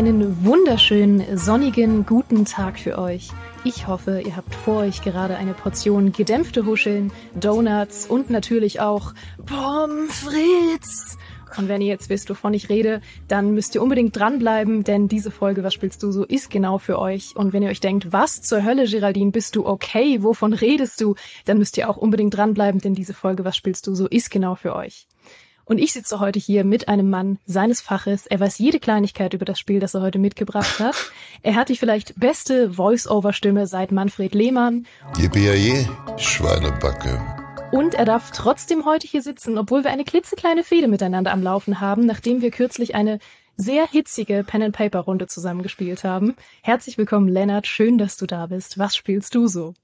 Einen wunderschönen, sonnigen, guten Tag für euch. Ich hoffe, ihr habt vor euch gerade eine Portion gedämpfte Huscheln, Donuts und natürlich auch Pommes frites. Und wenn ihr jetzt wisst, wovon ich rede, dann müsst ihr unbedingt dranbleiben, denn diese Folge Was spielst du so ist genau für euch. Und wenn ihr euch denkt, was zur Hölle, Geraldine, bist du okay? Wovon redest du? Dann müsst ihr auch unbedingt dranbleiben, denn diese Folge Was spielst du so ist genau für euch. Und ich sitze heute hier mit einem Mann seines Faches. Er weiß jede Kleinigkeit über das Spiel, das er heute mitgebracht hat. Er hat die vielleicht beste Voice-Over-Stimme seit Manfred Lehmann. Yippie Schweinebacke. Und er darf trotzdem heute hier sitzen, obwohl wir eine klitzekleine Fehde miteinander am Laufen haben, nachdem wir kürzlich eine sehr hitzige Pen-and-Paper-Runde zusammengespielt haben. Herzlich willkommen, Lennart. Schön, dass du da bist. Was spielst du so?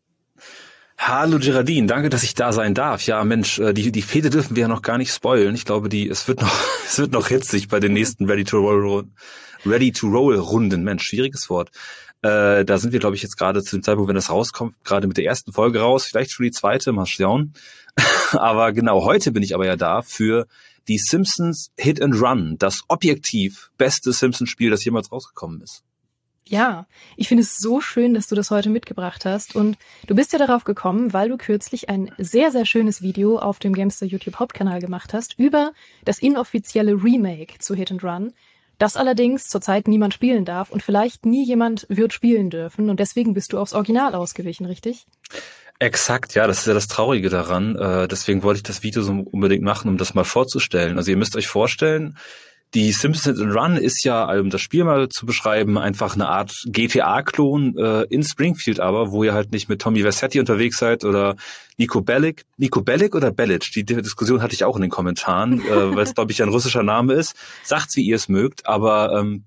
Hallo Geraldine, danke, dass ich da sein darf. Ja, Mensch, äh, die, die Fehde dürfen wir ja noch gar nicht spoilen. Ich glaube, die, es wird noch, es wird noch hitzig bei den nächsten Ready to Roll, Ready to Roll Runden. Mensch, schwieriges Wort. Äh, da sind wir, glaube ich, jetzt gerade zu dem Zeitpunkt, wenn das rauskommt, gerade mit der ersten Folge raus, vielleicht schon die zweite, mal schauen. aber genau, heute bin ich aber ja da für die Simpsons Hit and Run, das objektiv beste Simpsons-Spiel, das jemals rausgekommen ist. Ja, ich finde es so schön, dass du das heute mitgebracht hast. Und du bist ja darauf gekommen, weil du kürzlich ein sehr, sehr schönes Video auf dem Gamester YouTube Hauptkanal gemacht hast über das inoffizielle Remake zu Hit and Run. Das allerdings zurzeit niemand spielen darf und vielleicht nie jemand wird spielen dürfen. Und deswegen bist du aufs Original ausgewichen, richtig? Exakt, ja, das ist ja das Traurige daran. Äh, deswegen wollte ich das Video so unbedingt machen, um das mal vorzustellen. Also ihr müsst euch vorstellen, die Simpsons Run ist ja, um das Spiel mal zu beschreiben, einfach eine Art GTA-Klon äh, in Springfield aber, wo ihr halt nicht mit Tommy Versetti unterwegs seid oder Nico Bellic. Nico Bellic oder Bellic? Die Diskussion hatte ich auch in den Kommentaren, äh, weil es, glaube ich, ein russischer Name ist. Sagt's, wie ihr es mögt, aber ähm,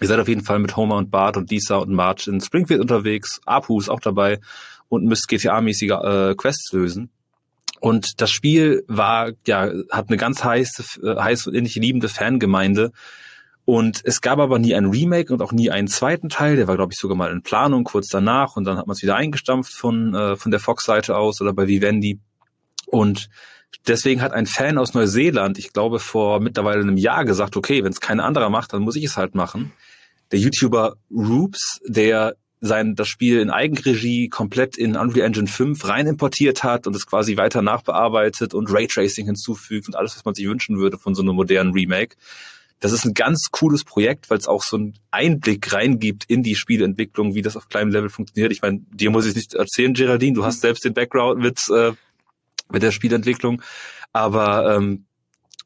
ihr seid auf jeden Fall mit Homer und Bart und Lisa und Marge in Springfield unterwegs. Apu ist auch dabei und müsst GTA-mäßige äh, Quests lösen. Und das Spiel war, ja, hat eine ganz heiße, heiß und ähnlich liebende Fangemeinde. Und es gab aber nie ein Remake und auch nie einen zweiten Teil. Der war, glaube ich, sogar mal in Planung kurz danach. Und dann hat man es wieder eingestampft von, äh, von der Fox-Seite aus oder bei Vivendi. Und deswegen hat ein Fan aus Neuseeland, ich glaube, vor mittlerweile einem Jahr gesagt, okay, wenn es kein anderer macht, dann muss ich es halt machen. Der YouTuber Roops, der sein das Spiel in Eigenregie komplett in Unreal Engine 5 rein importiert hat und es quasi weiter nachbearbeitet und Raytracing hinzufügt und alles, was man sich wünschen würde von so einem modernen Remake. Das ist ein ganz cooles Projekt, weil es auch so einen Einblick reingibt in die Spielentwicklung, wie das auf kleinem Level funktioniert. Ich meine, dir muss ich nicht erzählen, Geraldine, du hast selbst den Background mit, äh, mit der Spielentwicklung. Aber ähm,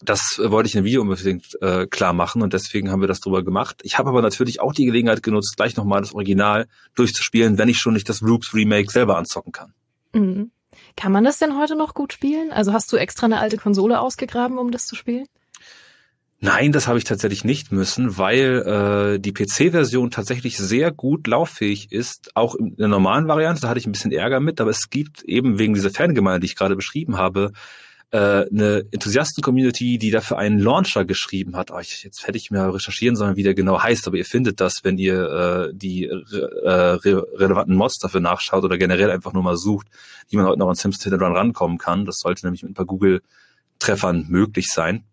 das wollte ich in einem Video unbedingt äh, klar machen und deswegen haben wir das drüber gemacht. Ich habe aber natürlich auch die Gelegenheit genutzt, gleich nochmal das Original durchzuspielen, wenn ich schon nicht das Loops Remake selber anzocken kann. Mhm. Kann man das denn heute noch gut spielen? Also hast du extra eine alte Konsole ausgegraben, um das zu spielen? Nein, das habe ich tatsächlich nicht müssen, weil äh, die PC-Version tatsächlich sehr gut lauffähig ist, auch in der normalen Variante. Da hatte ich ein bisschen Ärger mit, aber es gibt eben wegen dieser Fangemeinde, die ich gerade beschrieben habe, äh, eine Enthusiasten-Community, die dafür einen Launcher geschrieben hat. Oh, ich, jetzt hätte ich mir recherchieren sollen, wie der genau heißt, aber ihr findet das, wenn ihr äh, die äh, re relevanten Mods dafür nachschaut oder generell einfach nur mal sucht, wie man heute noch an Sims Run rankommen kann. Das sollte nämlich mit ein paar Google-Treffern möglich sein.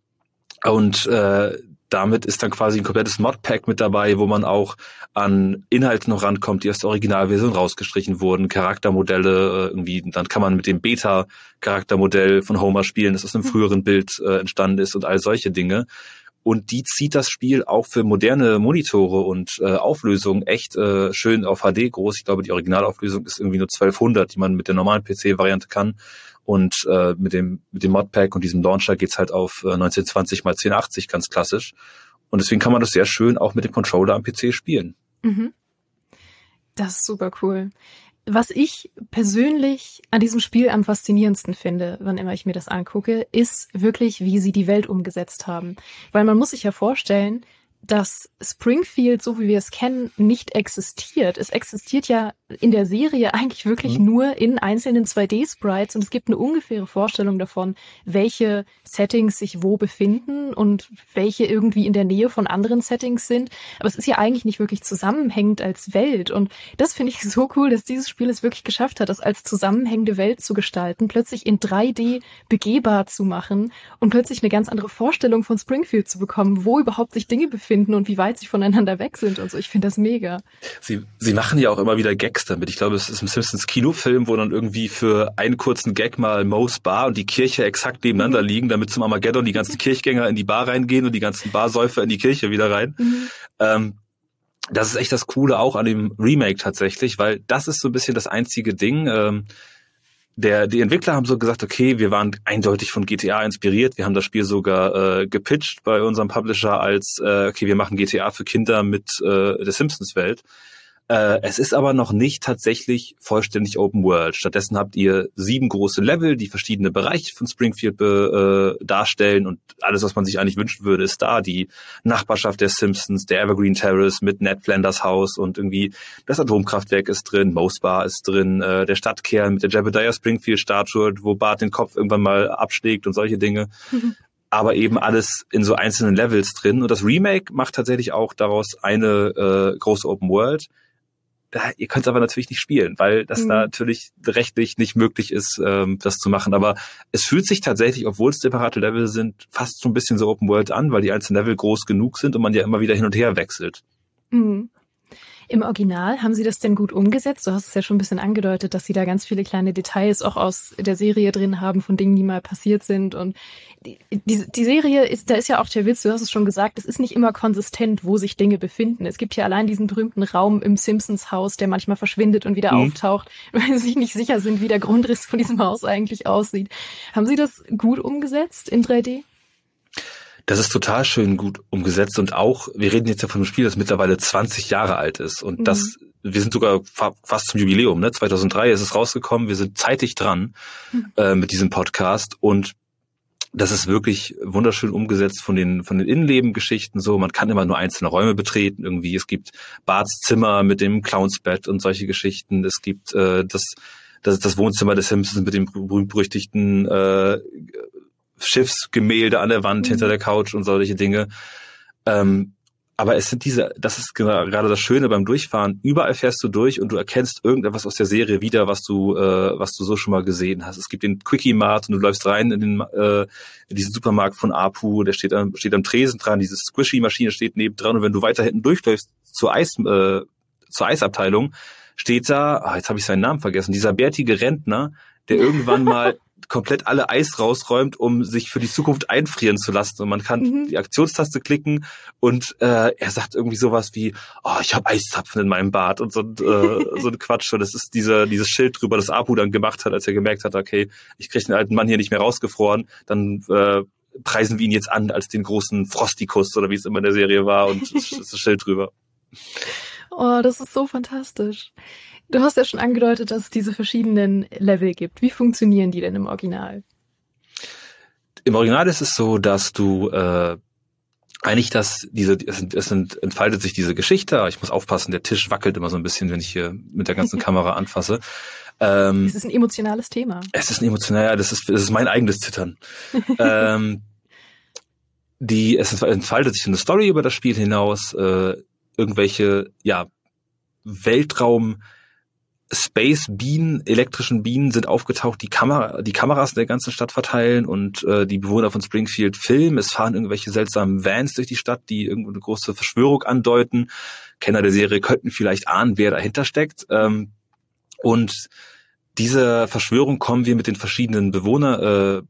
Und äh, damit ist dann quasi ein komplettes Modpack mit dabei, wo man auch an Inhalte noch rankommt, die aus der Originalversion rausgestrichen wurden, Charaktermodelle, äh, irgendwie, dann kann man mit dem Beta-Charaktermodell von Homer spielen, das aus einem mhm. früheren Bild äh, entstanden ist und all solche Dinge. Und die zieht das Spiel auch für moderne Monitore und äh, Auflösungen echt äh, schön auf HD groß. Ich glaube, die Originalauflösung ist irgendwie nur 1200, die man mit der normalen PC-Variante kann. Und äh, mit dem mit dem Modpack und diesem Launcher geht's halt auf äh, 1920 x 1080 ganz klassisch. Und deswegen kann man das sehr schön auch mit dem Controller am PC spielen. Mhm. Das ist super cool. Was ich persönlich an diesem Spiel am faszinierendsten finde, wann immer ich mir das angucke, ist wirklich, wie sie die Welt umgesetzt haben. Weil man muss sich ja vorstellen, dass Springfield, so wie wir es kennen, nicht existiert. Es existiert ja in der Serie eigentlich wirklich mhm. nur in einzelnen 2D-Sprites und es gibt eine ungefähre Vorstellung davon, welche Settings sich wo befinden und welche irgendwie in der Nähe von anderen Settings sind. Aber es ist ja eigentlich nicht wirklich zusammenhängend als Welt und das finde ich so cool, dass dieses Spiel es wirklich geschafft hat, das als zusammenhängende Welt zu gestalten, plötzlich in 3D begehbar zu machen und plötzlich eine ganz andere Vorstellung von Springfield zu bekommen, wo überhaupt sich Dinge befinden und wie weit sie voneinander weg sind und so. Ich finde das mega. Sie, sie machen ja auch immer wieder Gags damit. Ich glaube, es ist ein Simpsons Kinofilm, wo dann irgendwie für einen kurzen Gag mal Moe's Bar und die Kirche exakt nebeneinander mhm. liegen, damit zum Armageddon die ganzen Kirchgänger in die Bar reingehen und die ganzen Barsäufer in die Kirche wieder rein. Mhm. Ähm, das ist echt das Coole auch an dem Remake tatsächlich, weil das ist so ein bisschen das einzige Ding. Ähm, der, die Entwickler haben so gesagt, okay, wir waren eindeutig von GTA inspiriert. Wir haben das Spiel sogar äh, gepitcht bei unserem Publisher als, äh, okay, wir machen GTA für Kinder mit äh, der Simpsons-Welt. Äh, es ist aber noch nicht tatsächlich vollständig Open World. Stattdessen habt ihr sieben große Level, die verschiedene Bereiche von Springfield be, äh, darstellen und alles, was man sich eigentlich wünschen würde, ist da. Die Nachbarschaft der Simpsons, der Evergreen Terrace mit Ned Flanders Haus und irgendwie das Atomkraftwerk ist drin, Moe's Bar ist drin, äh, der Stadtkern mit der Jebediah Springfield Statue, wo Bart den Kopf irgendwann mal abschlägt und solche Dinge. aber eben alles in so einzelnen Levels drin. Und das Remake macht tatsächlich auch daraus eine äh, große Open World, ihr könnt es aber natürlich nicht spielen, weil das mhm. da natürlich rechtlich nicht möglich ist, ähm, das zu machen. Aber es fühlt sich tatsächlich, obwohl es separate Level sind, fast so ein bisschen so Open World an, weil die einzelnen Level groß genug sind und man ja immer wieder hin und her wechselt. Mhm. Im Original haben Sie das denn gut umgesetzt? Du hast es ja schon ein bisschen angedeutet, dass Sie da ganz viele kleine Details auch aus der Serie drin haben von Dingen, die mal passiert sind. Und die, die, die Serie ist, da ist ja auch der Witz, du hast es schon gesagt, es ist nicht immer konsistent, wo sich Dinge befinden. Es gibt ja allein diesen berühmten Raum im Simpsons Haus, der manchmal verschwindet und wieder mhm. auftaucht, weil Sie sich nicht sicher sind, wie der Grundriss von diesem Haus eigentlich aussieht. Haben Sie das gut umgesetzt in 3D? Das ist total schön gut umgesetzt und auch, wir reden jetzt ja von einem Spiel, das mittlerweile 20 Jahre alt ist und mhm. das, wir sind sogar fast zum Jubiläum, ne? 2003 ist es rausgekommen, wir sind zeitig dran mhm. äh, mit diesem Podcast und das ist wirklich wunderschön umgesetzt von den von den Innenlebengeschichten so. Man kann immer nur einzelne Räume betreten irgendwie. Es gibt Barts Zimmer mit dem Clownsbett und solche Geschichten. Es gibt äh, das das das Wohnzimmer des Simpsons mit dem berühmt berüchtigten äh, Schiffsgemälde an der Wand mhm. hinter der Couch und solche Dinge. Ähm, aber es sind diese, das ist gerade das Schöne beim Durchfahren. Überall fährst du durch und du erkennst irgendetwas aus der Serie wieder, was du, äh, was du so schon mal gesehen hast. Es gibt den Quickie Mart und du läufst rein in den, äh, in diesen Supermarkt von Apu. Der steht am, steht am Tresen dran. Diese Squishy Maschine steht neben dran. Und wenn du weiter hinten durchläufst zur Eis, äh, zur Eisabteilung, steht da, ah, jetzt habe ich seinen Namen vergessen, dieser bärtige Rentner, der irgendwann mal komplett alle Eis rausräumt, um sich für die Zukunft einfrieren zu lassen. Und man kann mhm. die Aktionstaste klicken und äh, er sagt irgendwie sowas wie, oh, ich habe Eiszapfen in meinem Bad und so, äh, so ein Quatsch. Und das ist dieser, dieses Schild drüber, das Apu dann gemacht hat, als er gemerkt hat, okay, ich kriege den alten Mann hier nicht mehr rausgefroren, dann äh, preisen wir ihn jetzt an als den großen Frostikus oder wie es immer in der Serie war und das Schild drüber. Oh, das ist so fantastisch. Du hast ja schon angedeutet, dass es diese verschiedenen Level gibt. Wie funktionieren die denn im Original? Im Original ist es so, dass du äh, eigentlich das, diese, es, es entfaltet sich diese Geschichte. Ich muss aufpassen, der Tisch wackelt immer so ein bisschen, wenn ich hier mit der ganzen Kamera anfasse. Ähm, es ist ein emotionales Thema. Es ist ein emotional, ja, das ist, das ist mein eigenes Zittern. ähm, die, es entfaltet sich eine Story über das Spiel hinaus, äh, irgendwelche, ja, Weltraum, Space Bienen, elektrischen Bienen sind aufgetaucht, die Kamera, die Kameras in der ganzen Stadt verteilen und äh, die Bewohner von Springfield filmen. Es fahren irgendwelche seltsamen Vans durch die Stadt, die irgendwo eine große Verschwörung andeuten. Kenner der Serie könnten vielleicht ahnen, wer dahinter steckt. Ähm, und diese Verschwörung kommen wir mit den verschiedenen Bewohner, äh,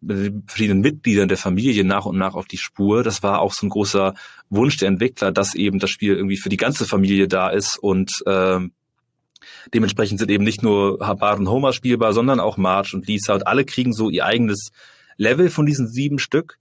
mit den verschiedenen Mitgliedern der Familie nach und nach auf die Spur. Das war auch so ein großer Wunsch der Entwickler, dass eben das Spiel irgendwie für die ganze Familie da ist und ähm, Dementsprechend sind eben nicht nur Bart und Homer spielbar, sondern auch Marge und Lisa und alle kriegen so ihr eigenes Level von diesen sieben Stück.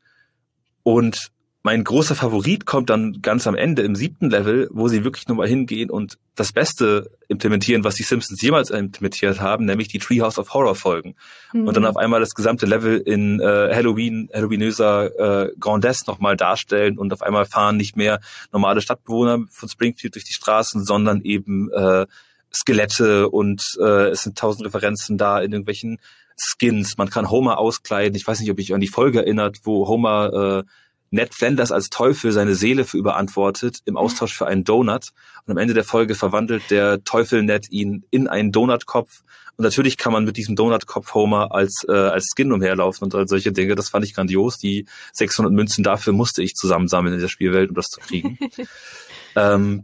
Und mein großer Favorit kommt dann ganz am Ende im siebten Level, wo sie wirklich nochmal hingehen und das Beste implementieren, was die Simpsons jemals implementiert haben, nämlich die Treehouse of Horror Folgen. Mhm. Und dann auf einmal das gesamte Level in äh, Halloween, Halloweenöser äh, Grandesse nochmal darstellen und auf einmal fahren nicht mehr normale Stadtbewohner von Springfield durch die Straßen, sondern eben äh, Skelette und äh, es sind tausend Referenzen da in irgendwelchen Skins. Man kann Homer auskleiden. Ich weiß nicht, ob ich an die Folge erinnert, wo Homer äh, Ned Flanders als Teufel seine Seele für überantwortet im Austausch für einen Donut. Und am Ende der Folge verwandelt der Teufel Ned ihn in einen Donutkopf. Und natürlich kann man mit diesem Donutkopf Homer als, äh, als Skin umherlaufen und all solche Dinge. Das fand ich grandios. Die 600 Münzen dafür musste ich zusammensammeln in der Spielwelt, um das zu kriegen. ähm,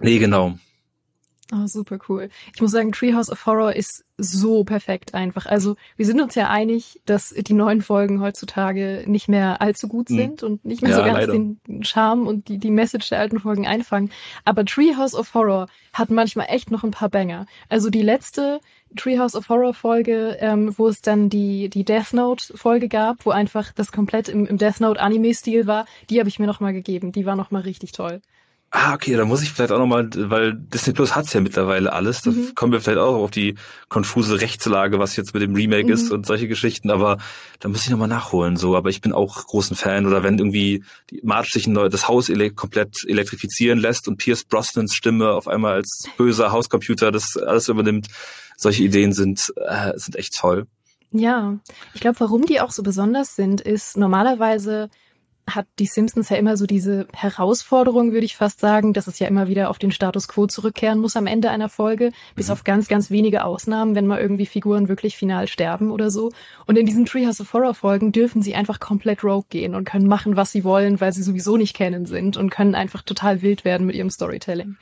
nee, genau. Oh, super cool. Ich muss sagen, Treehouse of Horror ist so perfekt einfach. Also wir sind uns ja einig, dass die neuen Folgen heutzutage nicht mehr allzu gut hm. sind hm. und nicht mehr ja, so ganz leider. den Charme und die, die Message der alten Folgen einfangen. Aber Treehouse of Horror hat manchmal echt noch ein paar Banger. Also die letzte Treehouse of Horror Folge, ähm, wo es dann die, die Death Note Folge gab, wo einfach das komplett im, im Death Note Anime Stil war, die habe ich mir nochmal gegeben. Die war nochmal richtig toll. Ah, okay, da muss ich vielleicht auch nochmal, weil Disney Plus hat's ja mittlerweile alles. Da mhm. kommen wir vielleicht auch auf die konfuse Rechtslage, was jetzt mit dem Remake mhm. ist und solche Geschichten, aber da muss ich nochmal nachholen, so. Aber ich bin auch großen Fan. Oder wenn irgendwie die Marge sich ein neu, das Haus ele komplett elektrifizieren lässt und Pierce Brosnans Stimme auf einmal als böser Hauscomputer das alles übernimmt. Solche Ideen sind, äh, sind echt toll. Ja, ich glaube, warum die auch so besonders sind, ist normalerweise hat die Simpsons ja immer so diese Herausforderung, würde ich fast sagen, dass es ja immer wieder auf den Status quo zurückkehren muss am Ende einer Folge, bis mhm. auf ganz, ganz wenige Ausnahmen, wenn mal irgendwie Figuren wirklich final sterben oder so. Und in diesen Treehouse of Horror Folgen dürfen sie einfach komplett rogue gehen und können machen, was sie wollen, weil sie sowieso nicht kennen sind und können einfach total wild werden mit ihrem Storytelling.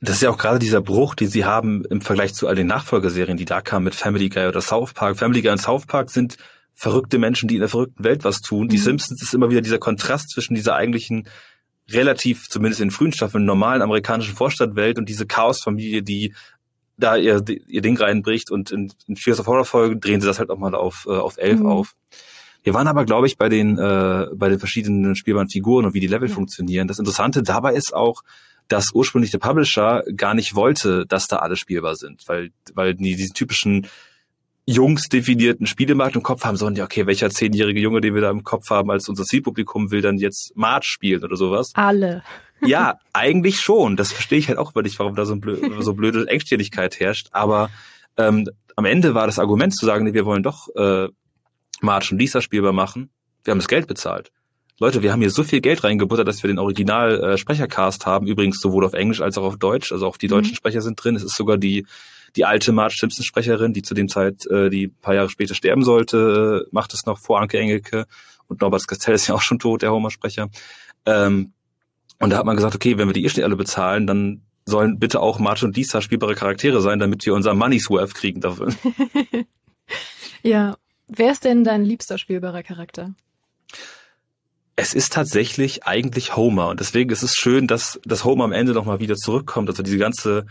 Das ist ja auch gerade dieser Bruch, den sie haben im Vergleich zu all den Nachfolgerserien, die da kamen mit Family Guy oder South Park. Family Guy und South Park sind verrückte Menschen, die in der verrückten Welt was tun. Mhm. Die Simpsons ist immer wieder dieser Kontrast zwischen dieser eigentlichen relativ, zumindest in frühen Staffeln, normalen amerikanischen Vorstadtwelt und diese Chaosfamilie, die da ihr, ihr Ding reinbricht und in, in Fears of Horror Folgen drehen sie das halt auch mal auf, äh, auf elf mhm. auf. Wir waren aber, glaube ich, bei den, äh, bei den verschiedenen spielbaren Figuren und wie die Level ja. funktionieren. Das Interessante dabei ist auch, dass ursprünglich der Publisher gar nicht wollte, dass da alle spielbar sind, weil, weil die diesen typischen Jungs definierten Spielemarkt im Kopf haben, sondern ja, okay, welcher zehnjährige Junge, den wir da im Kopf haben, als unser Zielpublikum will dann jetzt March spielen oder sowas? Alle. Ja, eigentlich schon. Das verstehe ich halt auch nicht, warum da so, blöd, so blöde Engständigkeit herrscht. Aber ähm, am Ende war das Argument zu sagen, nee, wir wollen doch äh, March und Lisa spielbar machen. Wir haben das Geld bezahlt. Leute, wir haben hier so viel Geld reingebuttert, dass wir den Original äh, haben, übrigens sowohl auf Englisch als auch auf Deutsch. Also auch die deutschen mhm. Sprecher sind drin. Es ist sogar die die alte Marge Simpson Sprecherin, die zu dem Zeit, äh, die paar Jahre später sterben sollte, äh, macht es noch vor Anke Engelke und Norbert Castell ist ja auch schon tot, der Homer-Sprecher. Ähm, und da hat man gesagt, okay, wenn wir die eh schon alle bezahlen, dann sollen bitte auch Marge und Lisa spielbare Charaktere sein, damit wir unser Money's Worth kriegen dafür. ja, wer ist denn dein liebster spielbarer Charakter? Es ist tatsächlich eigentlich Homer und deswegen ist es schön, dass, dass Homer am Ende nochmal wieder zurückkommt. Also diese ganze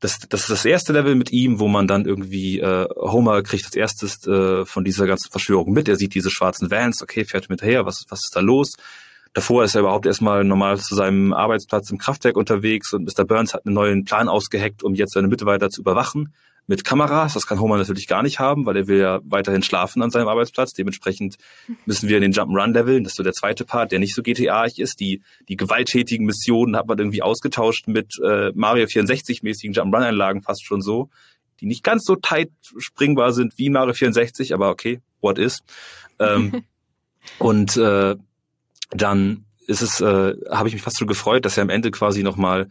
das, das ist das erste Level mit ihm, wo man dann irgendwie, äh, Homer kriegt als erstes äh, von dieser ganzen Verschwörung mit. Er sieht diese schwarzen Vans, okay, fährt mit her, was, was ist da los? Davor ist er überhaupt erstmal normal zu seinem Arbeitsplatz im Kraftwerk unterwegs und Mr. Burns hat einen neuen Plan ausgeheckt, um jetzt seine Mitarbeiter zu überwachen mit Kameras. Das kann Homer natürlich gar nicht haben, weil er will ja weiterhin schlafen an seinem Arbeitsplatz. Dementsprechend müssen wir in den Jump'n'Run leveln. Das ist so der zweite Part, der nicht so GTA-ig ist. Die, die gewalttätigen Missionen hat man irgendwie ausgetauscht mit äh, Mario 64-mäßigen Jump'n'Run-Einlagen fast schon so, die nicht ganz so tight springbar sind wie Mario 64, aber okay, what is. Ähm, und äh, dann ist es, äh, habe ich mich fast so gefreut, dass er am Ende quasi nochmal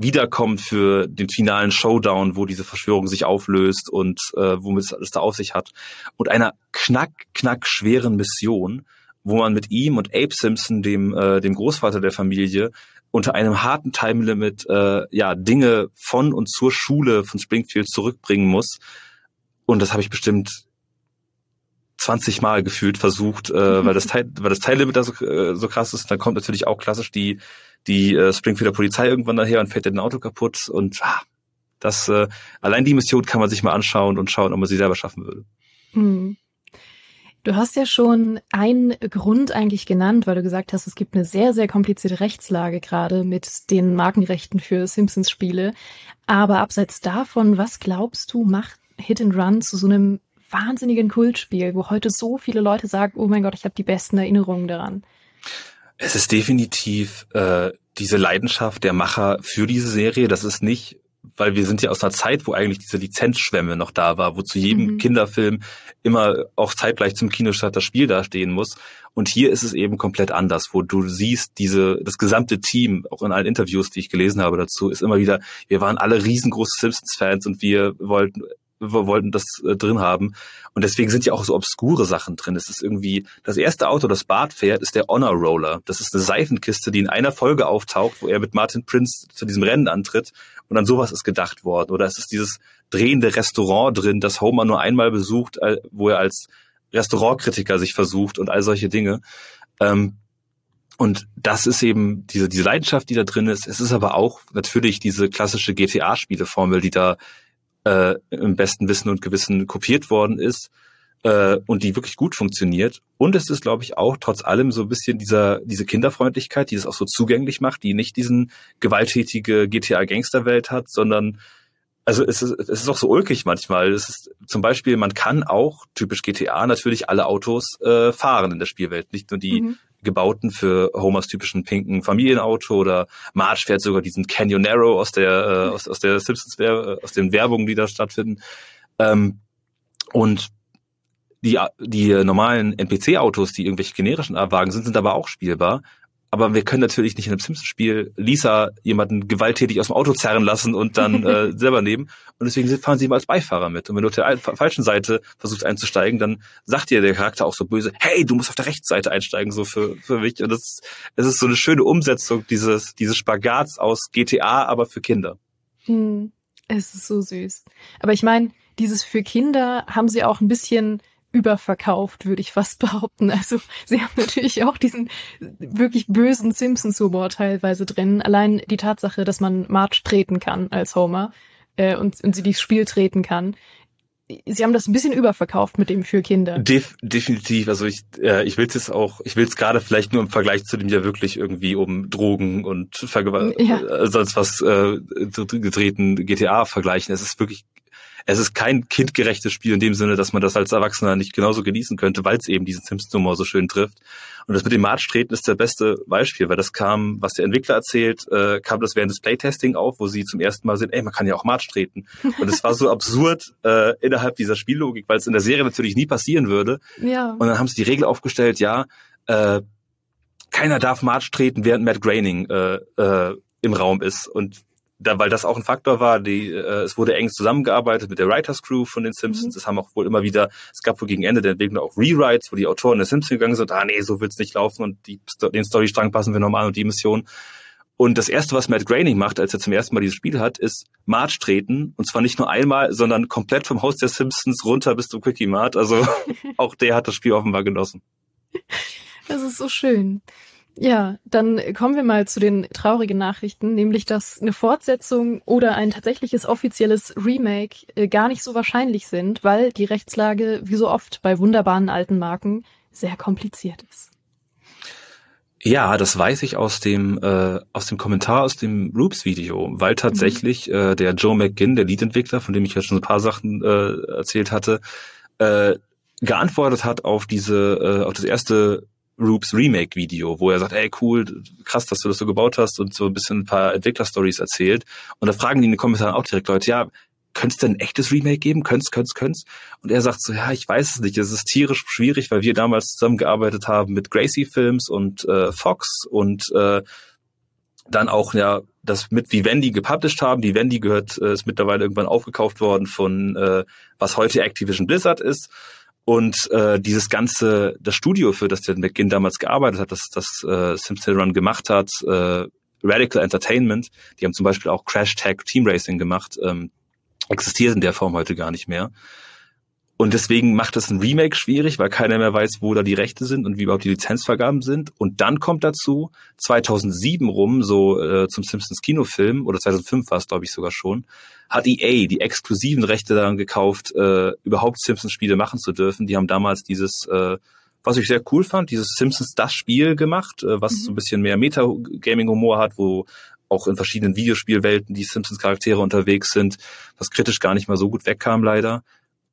wiederkommt für den finalen Showdown, wo diese Verschwörung sich auflöst und äh, womit es alles da auf sich hat. Und einer knack, knack schweren Mission, wo man mit ihm und Abe Simpson, dem, äh, dem Großvater der Familie, unter einem harten Timelimit äh, ja Dinge von und zur Schule von Springfield zurückbringen muss. Und das habe ich bestimmt 20 Mal gefühlt versucht, äh, weil das Teil, weil das Teillimit da so, äh, so krass ist. Und dann kommt natürlich auch klassisch die die äh, Springfielder Polizei irgendwann daher und fährt ein Auto kaputt und ah, das äh, allein die Mission kann man sich mal anschauen und schauen, ob man sie selber schaffen würde. Hm. Du hast ja schon einen Grund eigentlich genannt, weil du gesagt hast, es gibt eine sehr, sehr komplizierte Rechtslage gerade mit den Markenrechten für Simpsons-Spiele. Aber abseits davon, was glaubst du, macht Hit and Run zu so einem wahnsinnigen Kultspiel, wo heute so viele Leute sagen, oh mein Gott, ich habe die besten Erinnerungen daran? Es ist definitiv äh, diese Leidenschaft der Macher für diese Serie. Das ist nicht weil wir sind ja aus einer Zeit, wo eigentlich diese Lizenzschwemme noch da war, wo zu jedem mhm. Kinderfilm immer auch zeitgleich zum Kinostart das Spiel dastehen muss. Und hier ist es eben komplett anders, wo du siehst, diese, das gesamte Team, auch in allen Interviews, die ich gelesen habe dazu, ist immer wieder, wir waren alle riesengroße Simpsons-Fans und wir wollten wollten das äh, drin haben. Und deswegen sind ja auch so obskure Sachen drin. Es ist irgendwie, das erste Auto, das Bart fährt, ist der Honor Roller. Das ist eine Seifenkiste, die in einer Folge auftaucht, wo er mit Martin Prince zu diesem Rennen antritt. Und an sowas ist gedacht worden. Oder es ist dieses drehende Restaurant drin, das Homer nur einmal besucht, wo er als Restaurantkritiker sich versucht und all solche Dinge. Ähm, und das ist eben diese, diese Leidenschaft, die da drin ist. Es ist aber auch natürlich diese klassische GTA-Spieleformel, die da äh, im besten Wissen und Gewissen kopiert worden ist äh, und die wirklich gut funktioniert. Und es ist, glaube ich, auch trotz allem so ein bisschen dieser diese Kinderfreundlichkeit, die das auch so zugänglich macht, die nicht diesen gewalttätige GTA-Gangsterwelt hat, sondern also es ist, es ist auch so ulkig manchmal. Es ist zum Beispiel, man kann auch, typisch GTA, natürlich alle Autos äh, fahren in der Spielwelt. Nicht nur die mhm gebauten für Homers typischen pinken Familienauto oder Marge fährt sogar diesen Canyonero aus der äh, aus, aus der Simpsons äh, aus den Werbungen, die da stattfinden. Ähm, und die die normalen NPC-Autos, die irgendwelche generischen Wagen sind, sind aber auch spielbar. Aber wir können natürlich nicht in einem Simpsons-Spiel Lisa jemanden gewalttätig aus dem Auto zerren lassen und dann äh, selber nehmen. Und deswegen fahren sie immer als Beifahrer mit. Und wenn du auf der falschen Seite versuchst einzusteigen, dann sagt dir der Charakter auch so böse, hey, du musst auf der rechten Seite einsteigen, so für, für mich. Und das ist, es ist so eine schöne Umsetzung dieses, dieses Spagats aus GTA, aber für Kinder. Hm, es ist so süß. Aber ich meine, dieses für Kinder haben sie auch ein bisschen überverkauft, würde ich fast behaupten. Also sie haben natürlich auch diesen wirklich bösen Simpsons-Humor teilweise drin. Allein die Tatsache, dass man Marge treten kann als Homer äh, und, und sie dieses Spiel treten kann. Sie haben das ein bisschen überverkauft mit dem für Kinder. Def definitiv. Also ich, äh, ich will es auch, ich will es gerade vielleicht nur im Vergleich zu dem ja wirklich irgendwie um Drogen und Vergewalt, ja. äh, sonst was äh, getreten GTA vergleichen. Es ist wirklich es ist kein kindgerechtes Spiel in dem Sinne, dass man das als Erwachsener nicht genauso genießen könnte, weil es eben diesen Simpsons-Humor so schön trifft. Und das mit dem March-Treten ist der beste Beispiel, weil das kam, was der Entwickler erzählt, äh, kam das während des Playtesting auf, wo sie zum ersten Mal sind, ey, man kann ja auch March treten. Und es war so absurd äh, innerhalb dieser Spiellogik, weil es in der Serie natürlich nie passieren würde. Ja. Und dann haben sie die Regel aufgestellt, ja, äh, keiner darf March treten, während Matt Groening äh, äh, im Raum ist. Und da, weil das auch ein Faktor war, die, äh, es wurde eng zusammengearbeitet mit der Writers Crew von den Simpsons. Mhm. Es haben auch wohl immer wieder, es gab wohl gegen Ende der Entwicklung auch Rewrites, wo die Autoren der Simpsons gegangen sind, ah nee, so wird's nicht laufen und die, den Storystrang passen wir nochmal und die Mission. Und das erste, was Matt Groening macht, als er zum ersten Mal dieses Spiel hat, ist March treten. Und zwar nicht nur einmal, sondern komplett vom Haus der Simpsons runter bis zum Quickie Mart. Also auch der hat das Spiel offenbar genossen. Das ist so schön. Ja, dann kommen wir mal zu den traurigen Nachrichten, nämlich dass eine Fortsetzung oder ein tatsächliches offizielles Remake äh, gar nicht so wahrscheinlich sind, weil die Rechtslage, wie so oft bei wunderbaren alten Marken, sehr kompliziert ist. Ja, das weiß ich aus dem äh, aus dem Kommentar aus dem Roops-Video, weil tatsächlich mhm. äh, der Joe McGinn, der Lead-Entwickler, von dem ich ja schon ein paar Sachen äh, erzählt hatte, äh, geantwortet hat auf diese äh, auf das erste Roops Remake-Video, wo er sagt, ey cool, krass, dass du das so gebaut hast und so ein bisschen ein paar Entwickler-Stories erzählt. Und da fragen die in den Kommentaren auch direkt Leute, ja, könnte es denn ein echtes Remake geben? Könnt's, könnt's, könnt's? Und er sagt so, ja, ich weiß es nicht. Es ist tierisch schwierig, weil wir damals zusammengearbeitet haben mit Gracie Films und äh, Fox und äh, dann auch ja das mit Vivendi gepublished haben. Vivendi gehört, äh, ist mittlerweile irgendwann aufgekauft worden von äh, was heute Activision Blizzard ist. Und äh, dieses ganze, das Studio, für das der McGinn damals gearbeitet hat, das das äh, Simpson Run gemacht hat, äh, Radical Entertainment, die haben zum Beispiel auch Crash Tag Team Racing gemacht, ähm, existiert in der Form heute gar nicht mehr. Und deswegen macht es ein Remake schwierig, weil keiner mehr weiß, wo da die Rechte sind und wie überhaupt die Lizenzvergaben sind. Und dann kommt dazu 2007 rum, so äh, zum Simpsons Kinofilm, oder 2005 war es, glaube ich, sogar schon, hat EA die exklusiven Rechte daran gekauft, äh, überhaupt Simpsons-Spiele machen zu dürfen. Die haben damals dieses, äh, was ich sehr cool fand, dieses Simpsons das Spiel gemacht, äh, was mhm. so ein bisschen mehr Meta-Gaming-Humor hat, wo auch in verschiedenen Videospielwelten die Simpsons-Charaktere unterwegs sind, was kritisch gar nicht mal so gut wegkam leider.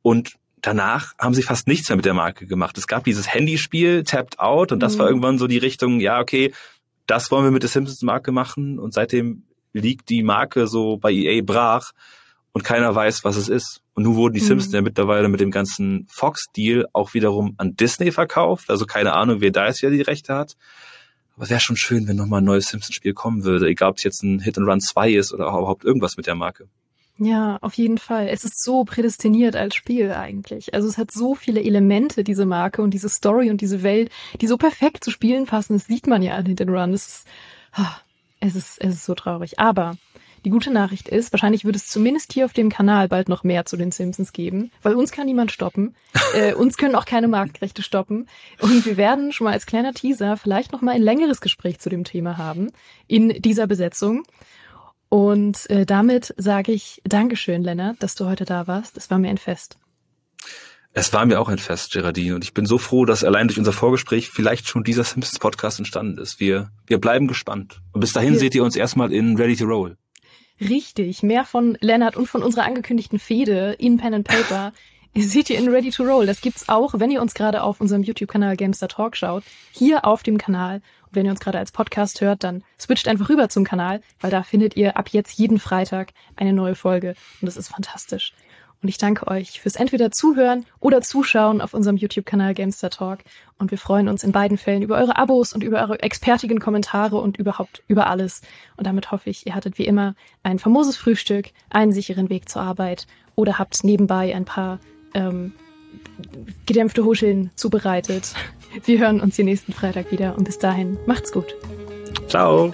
Und danach haben sie fast nichts mehr mit der Marke gemacht. Es gab dieses Handyspiel, Tapped Out, und das mhm. war irgendwann so die Richtung, ja, okay, das wollen wir mit der Simpsons-Marke machen. Und seitdem liegt die Marke so bei EA brach und keiner weiß, was es ist. Und nun wurden die mhm. Simpsons ja mittlerweile mit dem ganzen Fox-Deal auch wiederum an Disney verkauft. Also keine Ahnung, wer da jetzt wieder die Rechte hat. Aber es wäre schon schön, wenn nochmal ein neues Simpsons-Spiel kommen würde. Egal, ob es jetzt ein Hit and Run 2 ist oder überhaupt irgendwas mit der Marke. Ja, auf jeden Fall. Es ist so prädestiniert als Spiel eigentlich. Also es hat so viele Elemente, diese Marke und diese Story und diese Welt, die so perfekt zu spielen passen. Das sieht man ja an Hit and Run. Es ist, es ist, es ist so traurig. Aber die gute Nachricht ist, wahrscheinlich wird es zumindest hier auf dem Kanal bald noch mehr zu den Simpsons geben, weil uns kann niemand stoppen. äh, uns können auch keine Marktrechte stoppen. Und wir werden schon mal als kleiner Teaser vielleicht noch mal ein längeres Gespräch zu dem Thema haben in dieser Besetzung. Und äh, damit sage ich Dankeschön, Lennart, dass du heute da warst. Es war mir ein Fest. Es war mir auch ein Fest, Geraldine, und ich bin so froh, dass allein durch unser Vorgespräch vielleicht schon dieser Simpsons Podcast entstanden ist. Wir, wir bleiben gespannt. Und bis dahin ja. seht ihr uns erstmal in Ready to Roll. Richtig, mehr von Lennart und von unserer angekündigten Fehde in Pen and Paper seht ihr in Ready to Roll. Das gibt's auch, wenn ihr uns gerade auf unserem YouTube-Kanal Gamester Talk schaut, hier auf dem Kanal. Und wenn ihr uns gerade als Podcast hört, dann switcht einfach rüber zum Kanal, weil da findet ihr ab jetzt jeden Freitag eine neue Folge und das ist fantastisch. Und ich danke euch fürs entweder Zuhören oder Zuschauen auf unserem YouTube-Kanal Gamester Talk. Und wir freuen uns in beiden Fällen über eure Abos und über eure expertigen Kommentare und überhaupt über alles. Und damit hoffe ich, ihr hattet wie immer ein famoses Frühstück, einen sicheren Weg zur Arbeit oder habt nebenbei ein paar ähm, gedämpfte Huscheln zubereitet. Wir hören uns hier nächsten Freitag wieder und bis dahin macht's gut. Ciao.